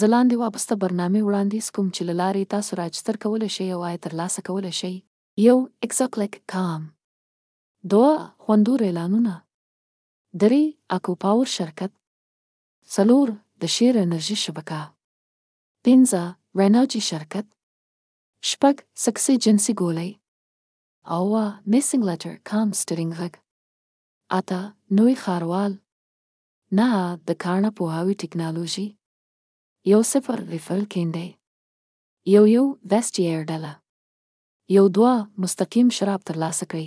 ځلاندې وابسته برنامې وړاندیز کوم چې له لارې تاسو راجستر کولی شئ او عاید ترلاسه کولی شئ. یو، اکزاکلیک کام. دوه، خوندور اعلانونه. درې، اکوپاور شرکت. څلور، د شیر انرژي شبکه. پنځه، رینرجي شرکت. شپږ، سکسي جنسي ګولۍ. اووه، میسنګ لټر کام سترینګ غږ. اته، نوی ښاروال. نه د کاڼه پوهاوي ټکنالوژي یو صفر ریفل کینډی یو یو بیسټ ییر ډله یو دوه مستقیم شراب ترلاسه کړئ.